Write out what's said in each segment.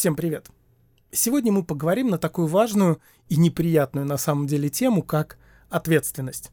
Всем привет! Сегодня мы поговорим на такую важную и неприятную на самом деле тему, как ответственность.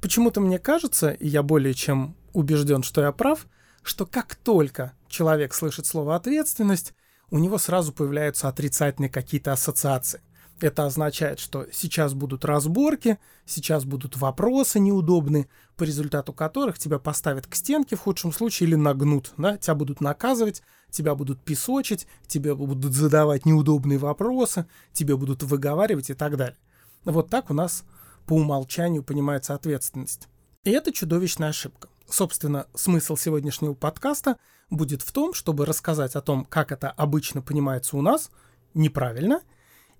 Почему-то мне кажется, и я более чем убежден, что я прав, что как только человек слышит слово ответственность, у него сразу появляются отрицательные какие-то ассоциации. Это означает, что сейчас будут разборки, сейчас будут вопросы неудобные, по результату которых тебя поставят к стенке в худшем случае или нагнут, да, тебя будут наказывать, тебя будут песочить, тебе будут задавать неудобные вопросы, тебе будут выговаривать и так далее. Вот так у нас по умолчанию понимается ответственность. И это чудовищная ошибка. Собственно, смысл сегодняшнего подкаста будет в том, чтобы рассказать о том, как это обычно понимается у нас, неправильно,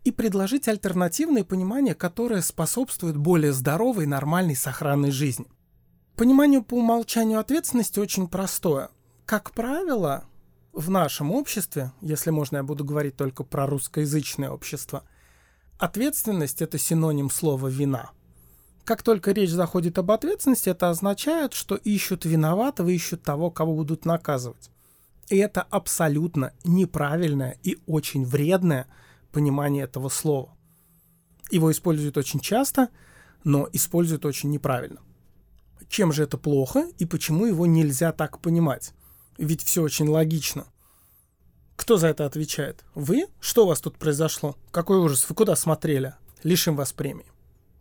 и предложить альтернативное понимание, которое способствует более здоровой, нормальной, сохранной жизни. Понимание по умолчанию ответственности очень простое. Как правило, в нашем обществе, если можно, я буду говорить только про русскоязычное общество, ответственность – это синоним слова «вина». Как только речь заходит об ответственности, это означает, что ищут виноватого, ищут того, кого будут наказывать. И это абсолютно неправильное и очень вредное понимание этого слова. Его используют очень часто, но используют очень неправильно. Чем же это плохо и почему его нельзя так понимать? Ведь все очень логично. Кто за это отвечает? Вы? Что у вас тут произошло? Какой ужас? Вы куда смотрели? Лишим вас премии.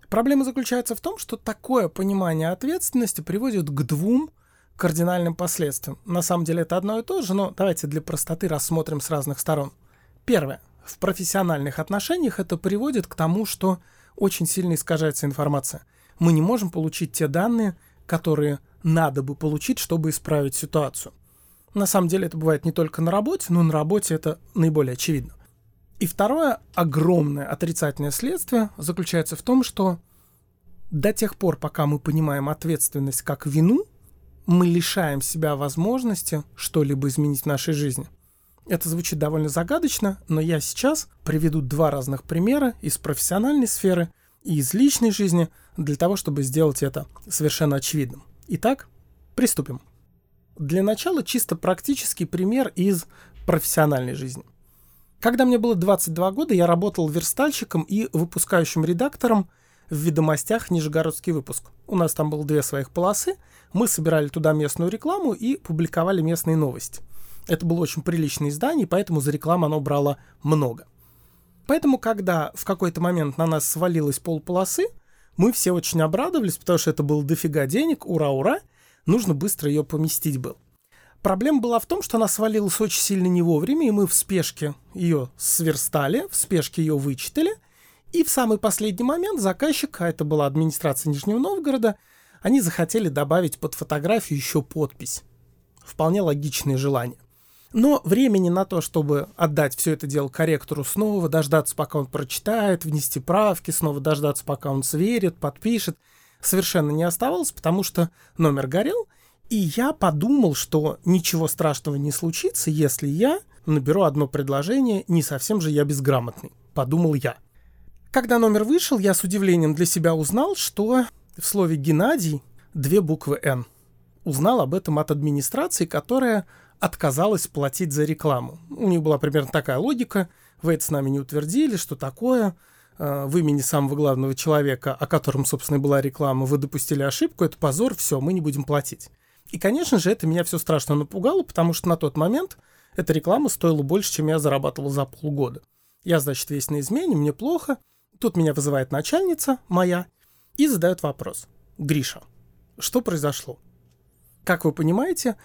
Проблема заключается в том, что такое понимание ответственности приводит к двум кардинальным последствиям. На самом деле это одно и то же, но давайте для простоты рассмотрим с разных сторон. Первое. В профессиональных отношениях это приводит к тому, что очень сильно искажается информация. Мы не можем получить те данные, которые надо бы получить, чтобы исправить ситуацию. На самом деле это бывает не только на работе, но на работе это наиболее очевидно. И второе огромное отрицательное следствие заключается в том, что до тех пор, пока мы понимаем ответственность как вину, мы лишаем себя возможности что-либо изменить в нашей жизни. Это звучит довольно загадочно, но я сейчас приведу два разных примера из профессиональной сферы и из личной жизни для того, чтобы сделать это совершенно очевидным. Итак, приступим. Для начала чисто практический пример из профессиональной жизни. Когда мне было 22 года, я работал верстальщиком и выпускающим редактором в «Ведомостях. Нижегородский выпуск». У нас там было две своих полосы, мы собирали туда местную рекламу и публиковали местные новости. Это было очень приличное издание, поэтому за рекламу оно брало много. Поэтому, когда в какой-то момент на нас свалилось полполосы, мы все очень обрадовались, потому что это было дофига денег, ура-ура – нужно быстро ее поместить был. Проблема была в том, что она свалилась очень сильно не вовремя, и мы в спешке ее сверстали, в спешке ее вычитали, и в самый последний момент заказчик, а это была администрация Нижнего Новгорода, они захотели добавить под фотографию еще подпись. Вполне логичное желание. Но времени на то, чтобы отдать все это дело корректору снова, дождаться, пока он прочитает, внести правки, снова дождаться, пока он сверит, подпишет – совершенно не оставалось, потому что номер горел, и я подумал, что ничего страшного не случится, если я наберу одно предложение, не совсем же я безграмотный, подумал я. Когда номер вышел, я с удивлением для себя узнал, что в слове «Геннадий» две буквы «Н». Узнал об этом от администрации, которая отказалась платить за рекламу. У них была примерно такая логика. Вы это с нами не утвердили, что такое – Э, в имени самого главного человека, о котором, собственно, была реклама, вы допустили ошибку, это позор, все, мы не будем платить. И, конечно же, это меня все страшно напугало, потому что на тот момент эта реклама стоила больше, чем я зарабатывал за полгода. Я, значит, весь на измене, мне плохо. Тут меня вызывает начальница моя и задает вопрос. Гриша, что произошло? Как вы понимаете,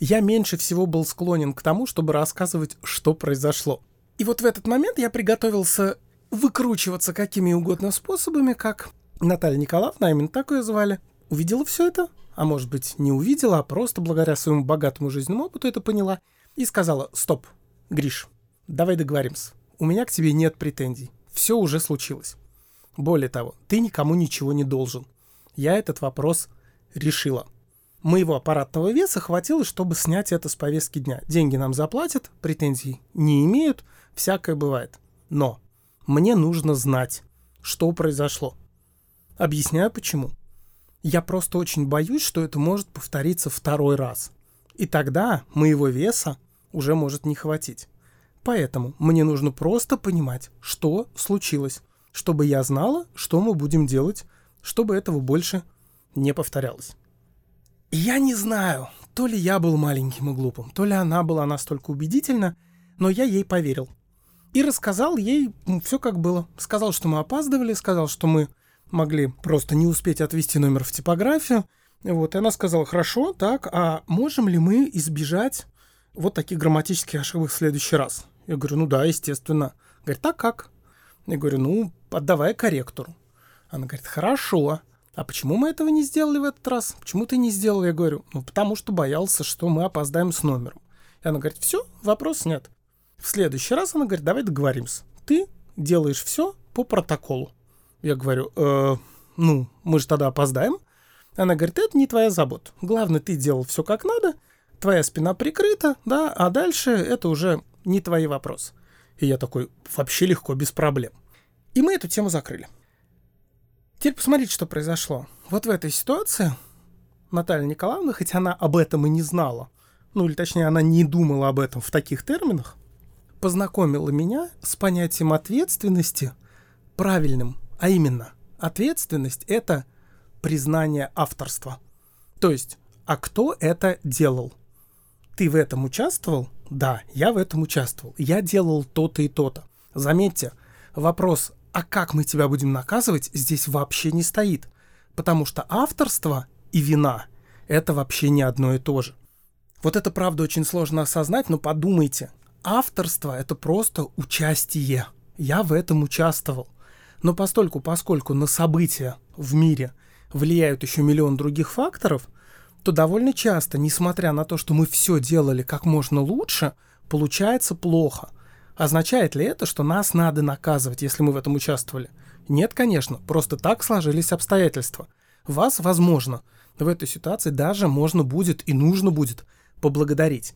я меньше всего был склонен к тому, чтобы рассказывать, что произошло. И вот в этот момент я приготовился выкручиваться какими угодно способами, как Наталья Николаевна, именно так ее звали, увидела все это, а может быть не увидела, а просто благодаря своему богатому жизненному опыту это поняла, и сказала, стоп, Гриш, давай договоримся, у меня к тебе нет претензий, все уже случилось. Более того, ты никому ничего не должен. Я этот вопрос решила. Моего аппаратного веса хватило, чтобы снять это с повестки дня. Деньги нам заплатят, претензий не имеют, всякое бывает. Но мне нужно знать, что произошло. Объясняю почему. Я просто очень боюсь, что это может повториться второй раз. И тогда моего веса уже может не хватить. поэтому мне нужно просто понимать, что случилось, чтобы я знала, что мы будем делать, чтобы этого больше не повторялось. Я не знаю, то ли я был маленьким и глупым, то ли она была настолько убедительна, но я ей поверил. И рассказал ей все как было. Сказал, что мы опаздывали, сказал, что мы могли просто не успеть отвести номер в типографию. Вот, и она сказала, хорошо, так, а можем ли мы избежать вот таких грамматических ошибок в следующий раз? Я говорю, ну да, естественно. Говорит, так как? Я говорю, ну, отдавай корректору. Она говорит, хорошо. А почему мы этого не сделали в этот раз? Почему ты не сделал? Я говорю, ну, потому что боялся, что мы опоздаем с номером. И она говорит, все, вопрос нет. В следующий раз она говорит, давай договоримся. Ты делаешь все по протоколу. Я говорю, э, ну, мы же тогда опоздаем. Она говорит, это не твоя забота. Главное, ты делал все как надо, твоя спина прикрыта, да, а дальше это уже не твои вопросы. И я такой, вообще легко, без проблем. И мы эту тему закрыли. Теперь посмотрите, что произошло. Вот в этой ситуации Наталья Николаевна, хоть она об этом и не знала, ну или точнее она не думала об этом в таких терминах, познакомила меня с понятием ответственности правильным, а именно ответственность это признание авторства. То есть, а кто это делал? Ты в этом участвовал? Да, я в этом участвовал. Я делал то-то и то-то. Заметьте, вопрос, а как мы тебя будем наказывать, здесь вообще не стоит. Потому что авторство и вина – это вообще не одно и то же. Вот это правда очень сложно осознать, но подумайте. Авторство – это просто участие. Я в этом участвовал. Но постольку, поскольку на события в мире влияют еще миллион других факторов, то довольно часто, несмотря на то, что мы все делали как можно лучше, получается плохо. Означает ли это, что нас надо наказывать, если мы в этом участвовали? Нет, конечно, просто так сложились обстоятельства. Вас, возможно, в этой ситуации даже можно будет и нужно будет поблагодарить.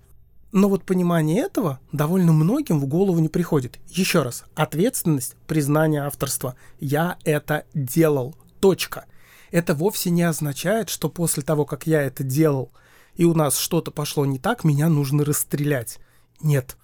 Но вот понимание этого довольно многим в голову не приходит. Еще раз, ответственность, признание авторства. Я это делал. Точка. Это вовсе не означает, что после того, как я это делал, и у нас что-то пошло не так, меня нужно расстрелять. Нет.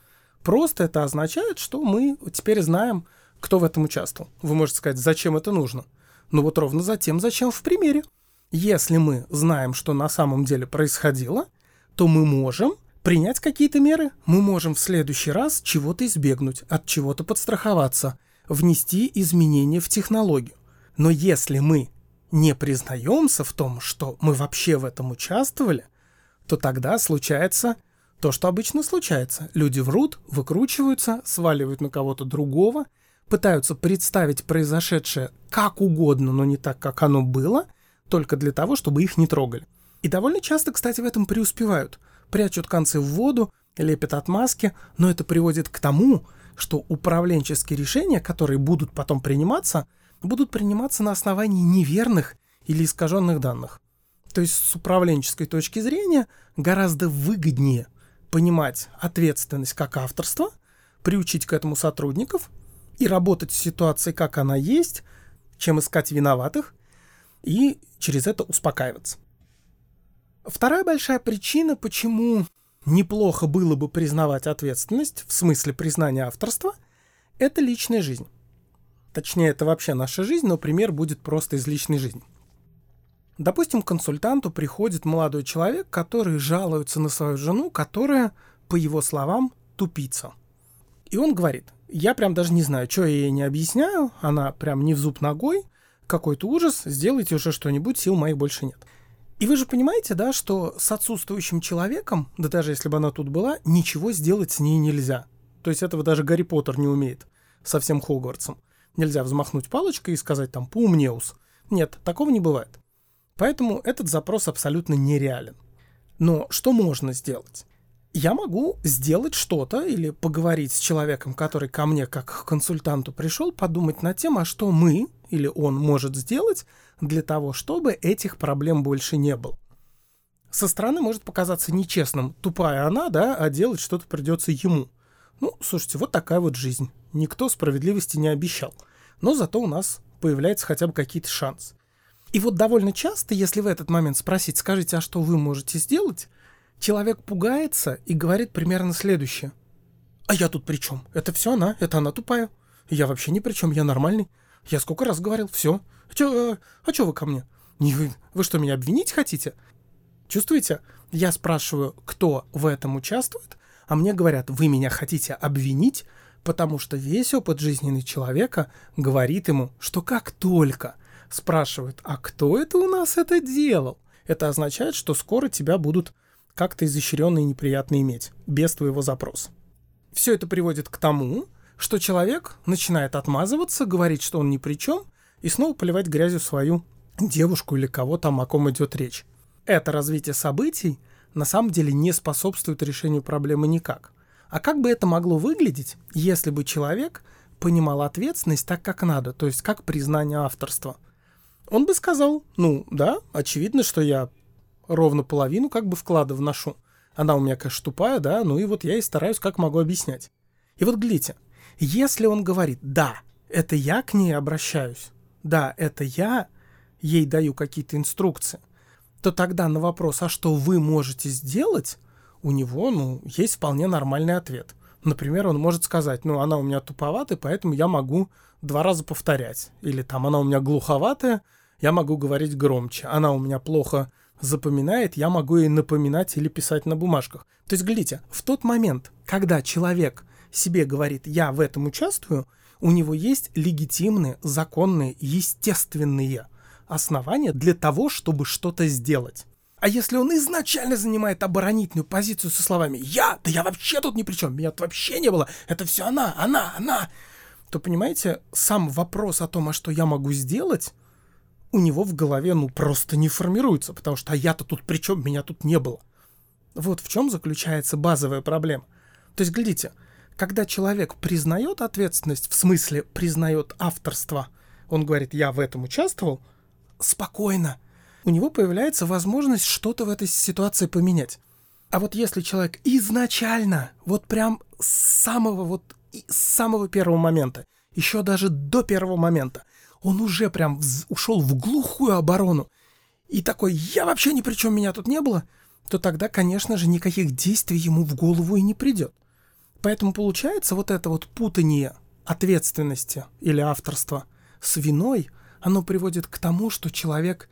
Просто это означает, что мы теперь знаем, кто в этом участвовал. Вы можете сказать, зачем это нужно? Ну вот ровно за тем, зачем в примере. Если мы знаем, что на самом деле происходило, то мы можем принять какие-то меры. Мы можем в следующий раз чего-то избегнуть, от чего-то подстраховаться, внести изменения в технологию. Но если мы не признаемся в том, что мы вообще в этом участвовали, то тогда случается то, что обычно случается. Люди врут, выкручиваются, сваливают на кого-то другого, пытаются представить произошедшее как угодно, но не так, как оно было, только для того, чтобы их не трогали. И довольно часто, кстати, в этом преуспевают. Прячут концы в воду, лепят отмазки, но это приводит к тому, что управленческие решения, которые будут потом приниматься, будут приниматься на основании неверных или искаженных данных. То есть с управленческой точки зрения гораздо выгоднее – понимать ответственность как авторство, приучить к этому сотрудников и работать с ситуацией, как она есть, чем искать виноватых, и через это успокаиваться. Вторая большая причина, почему неплохо было бы признавать ответственность, в смысле признания авторства, это личная жизнь. Точнее, это вообще наша жизнь, но пример будет просто из личной жизни. Допустим, к консультанту приходит молодой человек, который жалуется на свою жену, которая, по его словам, тупица. И он говорит, я прям даже не знаю, что я ей не объясняю, она прям не в зуб ногой, какой-то ужас, сделайте уже что-нибудь, сил моих больше нет. И вы же понимаете, да, что с отсутствующим человеком, да даже если бы она тут была, ничего сделать с ней нельзя. То есть этого даже Гарри Поттер не умеет со всем Хогвартсом. Нельзя взмахнуть палочкой и сказать там «поумнеус». Нет, такого не бывает. Поэтому этот запрос абсолютно нереален. Но что можно сделать? Я могу сделать что-то или поговорить с человеком, который ко мне как к консультанту пришел, подумать над тем, а что мы или он может сделать для того, чтобы этих проблем больше не было. Со стороны может показаться нечестным, тупая она, да, а делать что-то придется ему. Ну, слушайте, вот такая вот жизнь. Никто справедливости не обещал. Но зато у нас появляется хотя бы какие-то шансы. И вот довольно часто, если в этот момент спросить, скажите, а что вы можете сделать, человек пугается и говорит примерно следующее. А я тут при чем? Это все она, это она тупая. Я вообще ни при чем, я нормальный. Я сколько раз говорил, все. А чё, а, а вы ко мне? Не, вы, вы что, меня обвинить хотите? Чувствуете? Я спрашиваю, кто в этом участвует, а мне говорят, вы меня хотите обвинить, потому что весь опыт жизненный человека говорит ему, что как только спрашивают, а кто это у нас это делал, это означает, что скоро тебя будут как-то изощренно и неприятно иметь, без твоего запроса. Все это приводит к тому, что человек начинает отмазываться, говорить, что он ни при чем, и снова поливать грязью свою девушку или кого там, о ком идет речь. Это развитие событий на самом деле не способствует решению проблемы никак. А как бы это могло выглядеть, если бы человек понимал ответственность так, как надо, то есть как признание авторства? Он бы сказал, ну да, очевидно, что я ровно половину как бы вклада вношу. Она у меня, конечно, тупая, да, ну и вот я и стараюсь как могу объяснять. И вот глядите, если он говорит, да, это я к ней обращаюсь, да, это я ей даю какие-то инструкции, то тогда на вопрос, а что вы можете сделать, у него, ну, есть вполне нормальный ответ. Например, он может сказать, ну, она у меня туповатая, поэтому я могу два раза повторять. Или там, она у меня глуховатая, я могу говорить громче. Она у меня плохо запоминает, я могу ей напоминать или писать на бумажках. То есть, глядите, в тот момент, когда человек себе говорит «я в этом участвую», у него есть легитимные, законные, естественные основания для того, чтобы что-то сделать. А если он изначально занимает оборонительную позицию со словами «я», да я вообще тут ни при чем, меня тут вообще не было, это все она, она, она, то, понимаете, сам вопрос о том, а что я могу сделать, у него в голове, ну, просто не формируется, потому что «а я-то тут при чем, меня тут не было». Вот в чем заключается базовая проблема. То есть, глядите, когда человек признает ответственность, в смысле признает авторство, он говорит, я в этом участвовал, спокойно, у него появляется возможность что-то в этой ситуации поменять. А вот если человек изначально, вот прям с самого вот с самого первого момента, еще даже до первого момента, он уже прям ушел в глухую оборону и такой, я вообще ни при чем, меня тут не было, то тогда, конечно же, никаких действий ему в голову и не придет. Поэтому получается вот это вот путание ответственности или авторства с виной, оно приводит к тому, что человек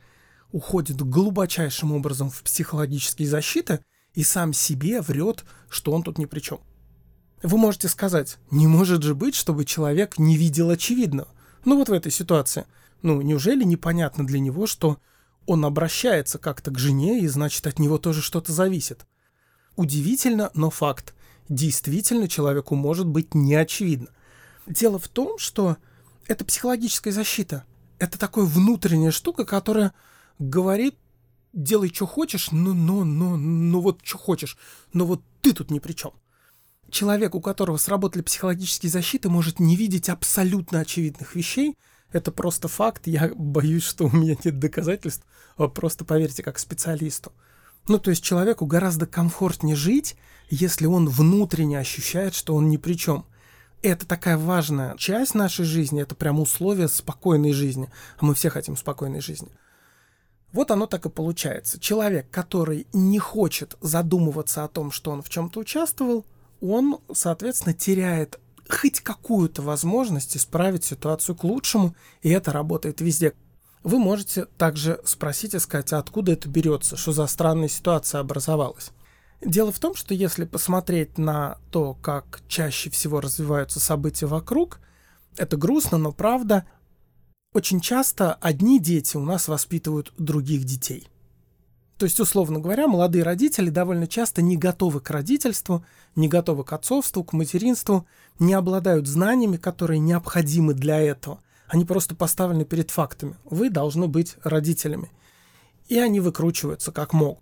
уходит глубочайшим образом в психологические защиты и сам себе врет, что он тут ни при чем. Вы можете сказать, не может же быть, чтобы человек не видел очевидного. Ну вот в этой ситуации. Ну, неужели непонятно для него, что он обращается как-то к жене, и значит от него тоже что-то зависит? Удивительно, но факт действительно человеку может быть не очевидно. Дело в том, что это психологическая защита. Это такая внутренняя штука, которая говорит, делай, что хочешь, но, но, но, но вот что хочешь, но вот ты тут ни при чем. Человек, у которого сработали психологические защиты, может не видеть абсолютно очевидных вещей. Это просто факт. Я боюсь, что у меня нет доказательств. А просто поверьте, как специалисту. Ну, то есть человеку гораздо комфортнее жить, если он внутренне ощущает, что он ни при чем. Это такая важная часть нашей жизни, это прям условие спокойной жизни. А мы все хотим спокойной жизни. Вот оно так и получается. Человек, который не хочет задумываться о том, что он в чем-то участвовал, он, соответственно, теряет хоть какую-то возможность исправить ситуацию к лучшему, и это работает везде. Вы можете также спросить и сказать, а откуда это берется, что за странная ситуация образовалась. Дело в том, что если посмотреть на то, как чаще всего развиваются события вокруг, это грустно, но правда, очень часто одни дети у нас воспитывают других детей. То есть, условно говоря, молодые родители довольно часто не готовы к родительству, не готовы к отцовству, к материнству, не обладают знаниями, которые необходимы для этого. Они просто поставлены перед фактами. Вы должны быть родителями. И они выкручиваются как могут.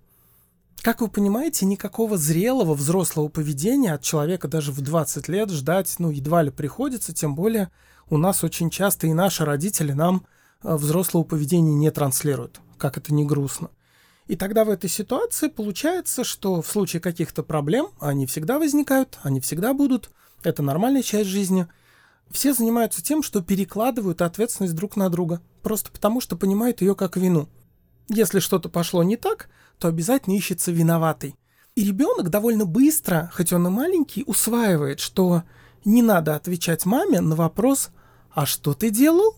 Как вы понимаете, никакого зрелого взрослого поведения от человека даже в 20 лет ждать, ну, едва ли приходится, тем более у нас очень часто и наши родители нам э, взрослого поведения не транслируют, как это не грустно. И тогда в этой ситуации получается, что в случае каких-то проблем, они всегда возникают, они всегда будут, это нормальная часть жизни, все занимаются тем, что перекладывают ответственность друг на друга, просто потому что понимают ее как вину. Если что-то пошло не так, то обязательно ищется виноватый. И ребенок довольно быстро, хоть он и маленький, усваивает, что не надо отвечать маме на вопрос «А что ты делал?».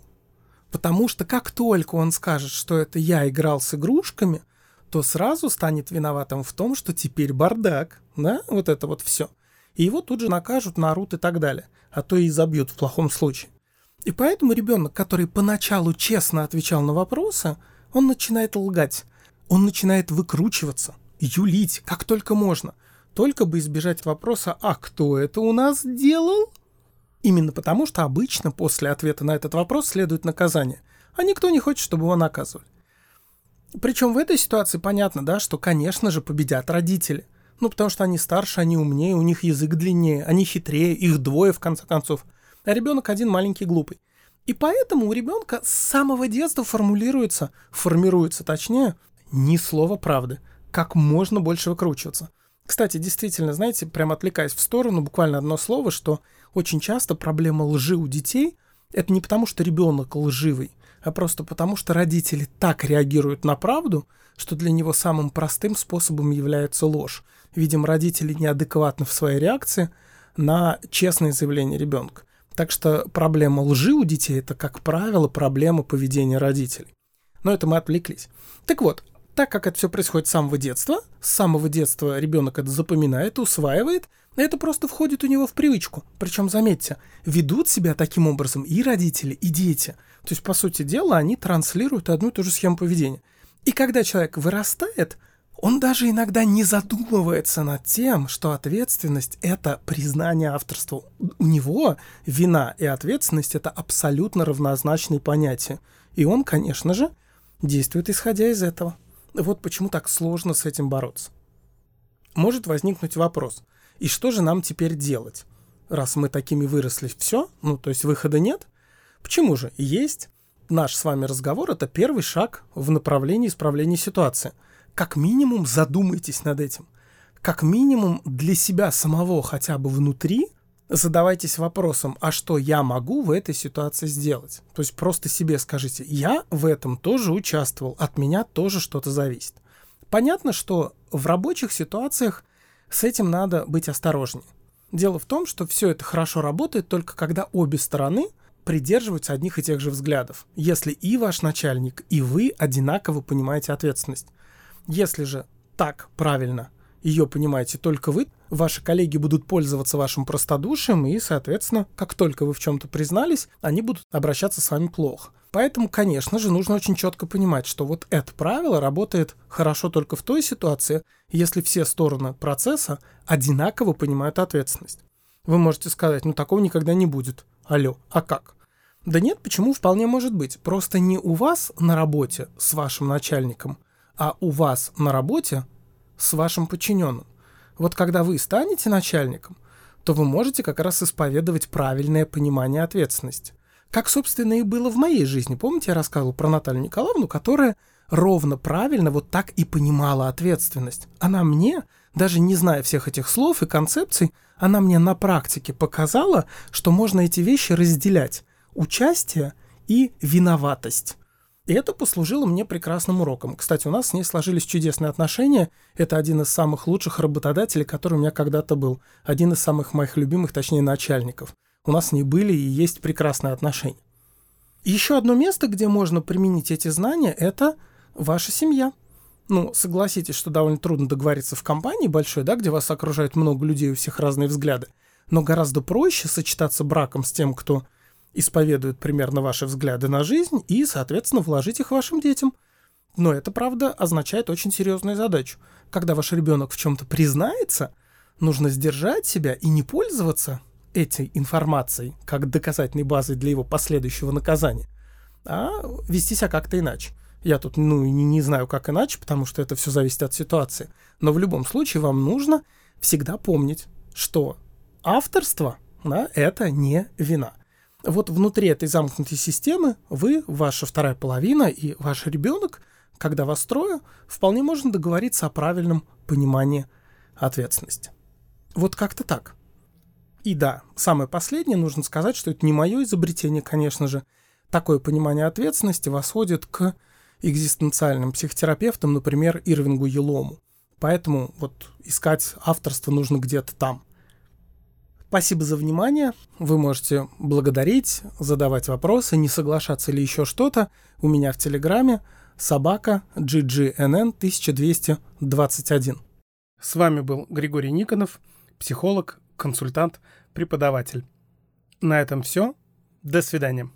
Потому что как только он скажет, что это я играл с игрушками, то сразу станет виноватым в том, что теперь бардак, да, вот это вот все. И его тут же накажут, нарут и так далее, а то и забьют в плохом случае. И поэтому ребенок, который поначалу честно отвечал на вопросы, он начинает лгать, он начинает выкручиваться, юлить, как только можно, только бы избежать вопроса «А кто это у нас делал?» Именно потому, что обычно после ответа на этот вопрос следует наказание, а никто не хочет, чтобы его наказывали. Причем в этой ситуации понятно, да, что, конечно же, победят родители. Ну, потому что они старше, они умнее, у них язык длиннее, они хитрее, их двое, в конце концов. А ребенок один маленький глупый. И поэтому у ребенка с самого детства формулируется, формируется точнее, ни слова правды. Как можно больше выкручиваться. Кстати, действительно, знаете, прям отвлекаясь в сторону, буквально одно слово, что очень часто проблема лжи у детей – это не потому, что ребенок лживый, а просто потому, что родители так реагируют на правду, что для него самым простым способом является ложь. Видимо, родители неадекватны в своей реакции на честное заявление ребенка. Так что проблема лжи у детей – это, как правило, проблема поведения родителей. Но это мы отвлеклись. Так вот, так как это все происходит с самого детства, с самого детства ребенок это запоминает, усваивает, это просто входит у него в привычку. Причем, заметьте, ведут себя таким образом и родители, и дети. То есть, по сути дела, они транслируют одну и ту же схему поведения. И когда человек вырастает, он даже иногда не задумывается над тем, что ответственность — это признание авторства. У него вина и ответственность — это абсолютно равнозначные понятия. И он, конечно же, действует исходя из этого. Вот почему так сложно с этим бороться. Может возникнуть вопрос, и что же нам теперь делать? Раз мы такими выросли, все, ну то есть выхода нет? Почему же? Есть. Наш с вами разговор – это первый шаг в направлении исправления ситуации. Как минимум задумайтесь над этим. Как минимум для себя самого хотя бы внутри задавайтесь вопросом, а что я могу в этой ситуации сделать? То есть просто себе скажите, я в этом тоже участвовал, от меня тоже что-то зависит. Понятно, что в рабочих ситуациях с этим надо быть осторожнее. Дело в том, что все это хорошо работает только когда обе стороны придерживаются одних и тех же взглядов. Если и ваш начальник, и вы одинаково понимаете ответственность. Если же так правильно ее понимаете только вы, ваши коллеги будут пользоваться вашим простодушием, и, соответственно, как только вы в чем-то признались, они будут обращаться с вами плохо. Поэтому, конечно же, нужно очень четко понимать, что вот это правило работает хорошо только в той ситуации, если все стороны процесса одинаково понимают ответственность. Вы можете сказать, ну такого никогда не будет. Алло, а как? Да нет, почему вполне может быть. Просто не у вас на работе с вашим начальником, а у вас на работе с вашим подчиненным. Вот когда вы станете начальником, то вы можете как раз исповедовать правильное понимание ответственности. Как, собственно, и было в моей жизни. Помните, я рассказывал про Наталью Николаевну, которая ровно правильно вот так и понимала ответственность. Она мне, даже не зная всех этих слов и концепций, она мне на практике показала, что можно эти вещи разделять. Участие и виноватость. И это послужило мне прекрасным уроком. Кстати, у нас с ней сложились чудесные отношения. Это один из самых лучших работодателей, который у меня когда-то был. Один из самых моих любимых, точнее, начальников. У нас с ней были и есть прекрасные отношения. Еще одно место, где можно применить эти знания, это ваша семья. Ну, согласитесь, что довольно трудно договориться в компании большой, да, где вас окружает много людей, у всех разные взгляды. Но гораздо проще сочетаться браком с тем, кто исповедуют примерно ваши взгляды на жизнь и, соответственно, вложить их вашим детям. Но это, правда, означает очень серьезную задачу. Когда ваш ребенок в чем-то признается, нужно сдержать себя и не пользоваться этой информацией как доказательной базой для его последующего наказания, а вести себя как-то иначе. Я тут, ну, не, не знаю, как иначе, потому что это все зависит от ситуации. Но в любом случае вам нужно всегда помнить, что авторство, да, это не вина вот внутри этой замкнутой системы вы, ваша вторая половина и ваш ребенок, когда вас трое, вполне можно договориться о правильном понимании ответственности. Вот как-то так. И да, самое последнее, нужно сказать, что это не мое изобретение, конечно же. Такое понимание ответственности восходит к экзистенциальным психотерапевтам, например, Ирвингу Елому. Поэтому вот искать авторство нужно где-то там. Спасибо за внимание. Вы можете благодарить, задавать вопросы, не соглашаться или еще что-то. У меня в Телеграме собака GGNN 1221. С вами был Григорий Никонов, психолог, консультант, преподаватель. На этом все. До свидания.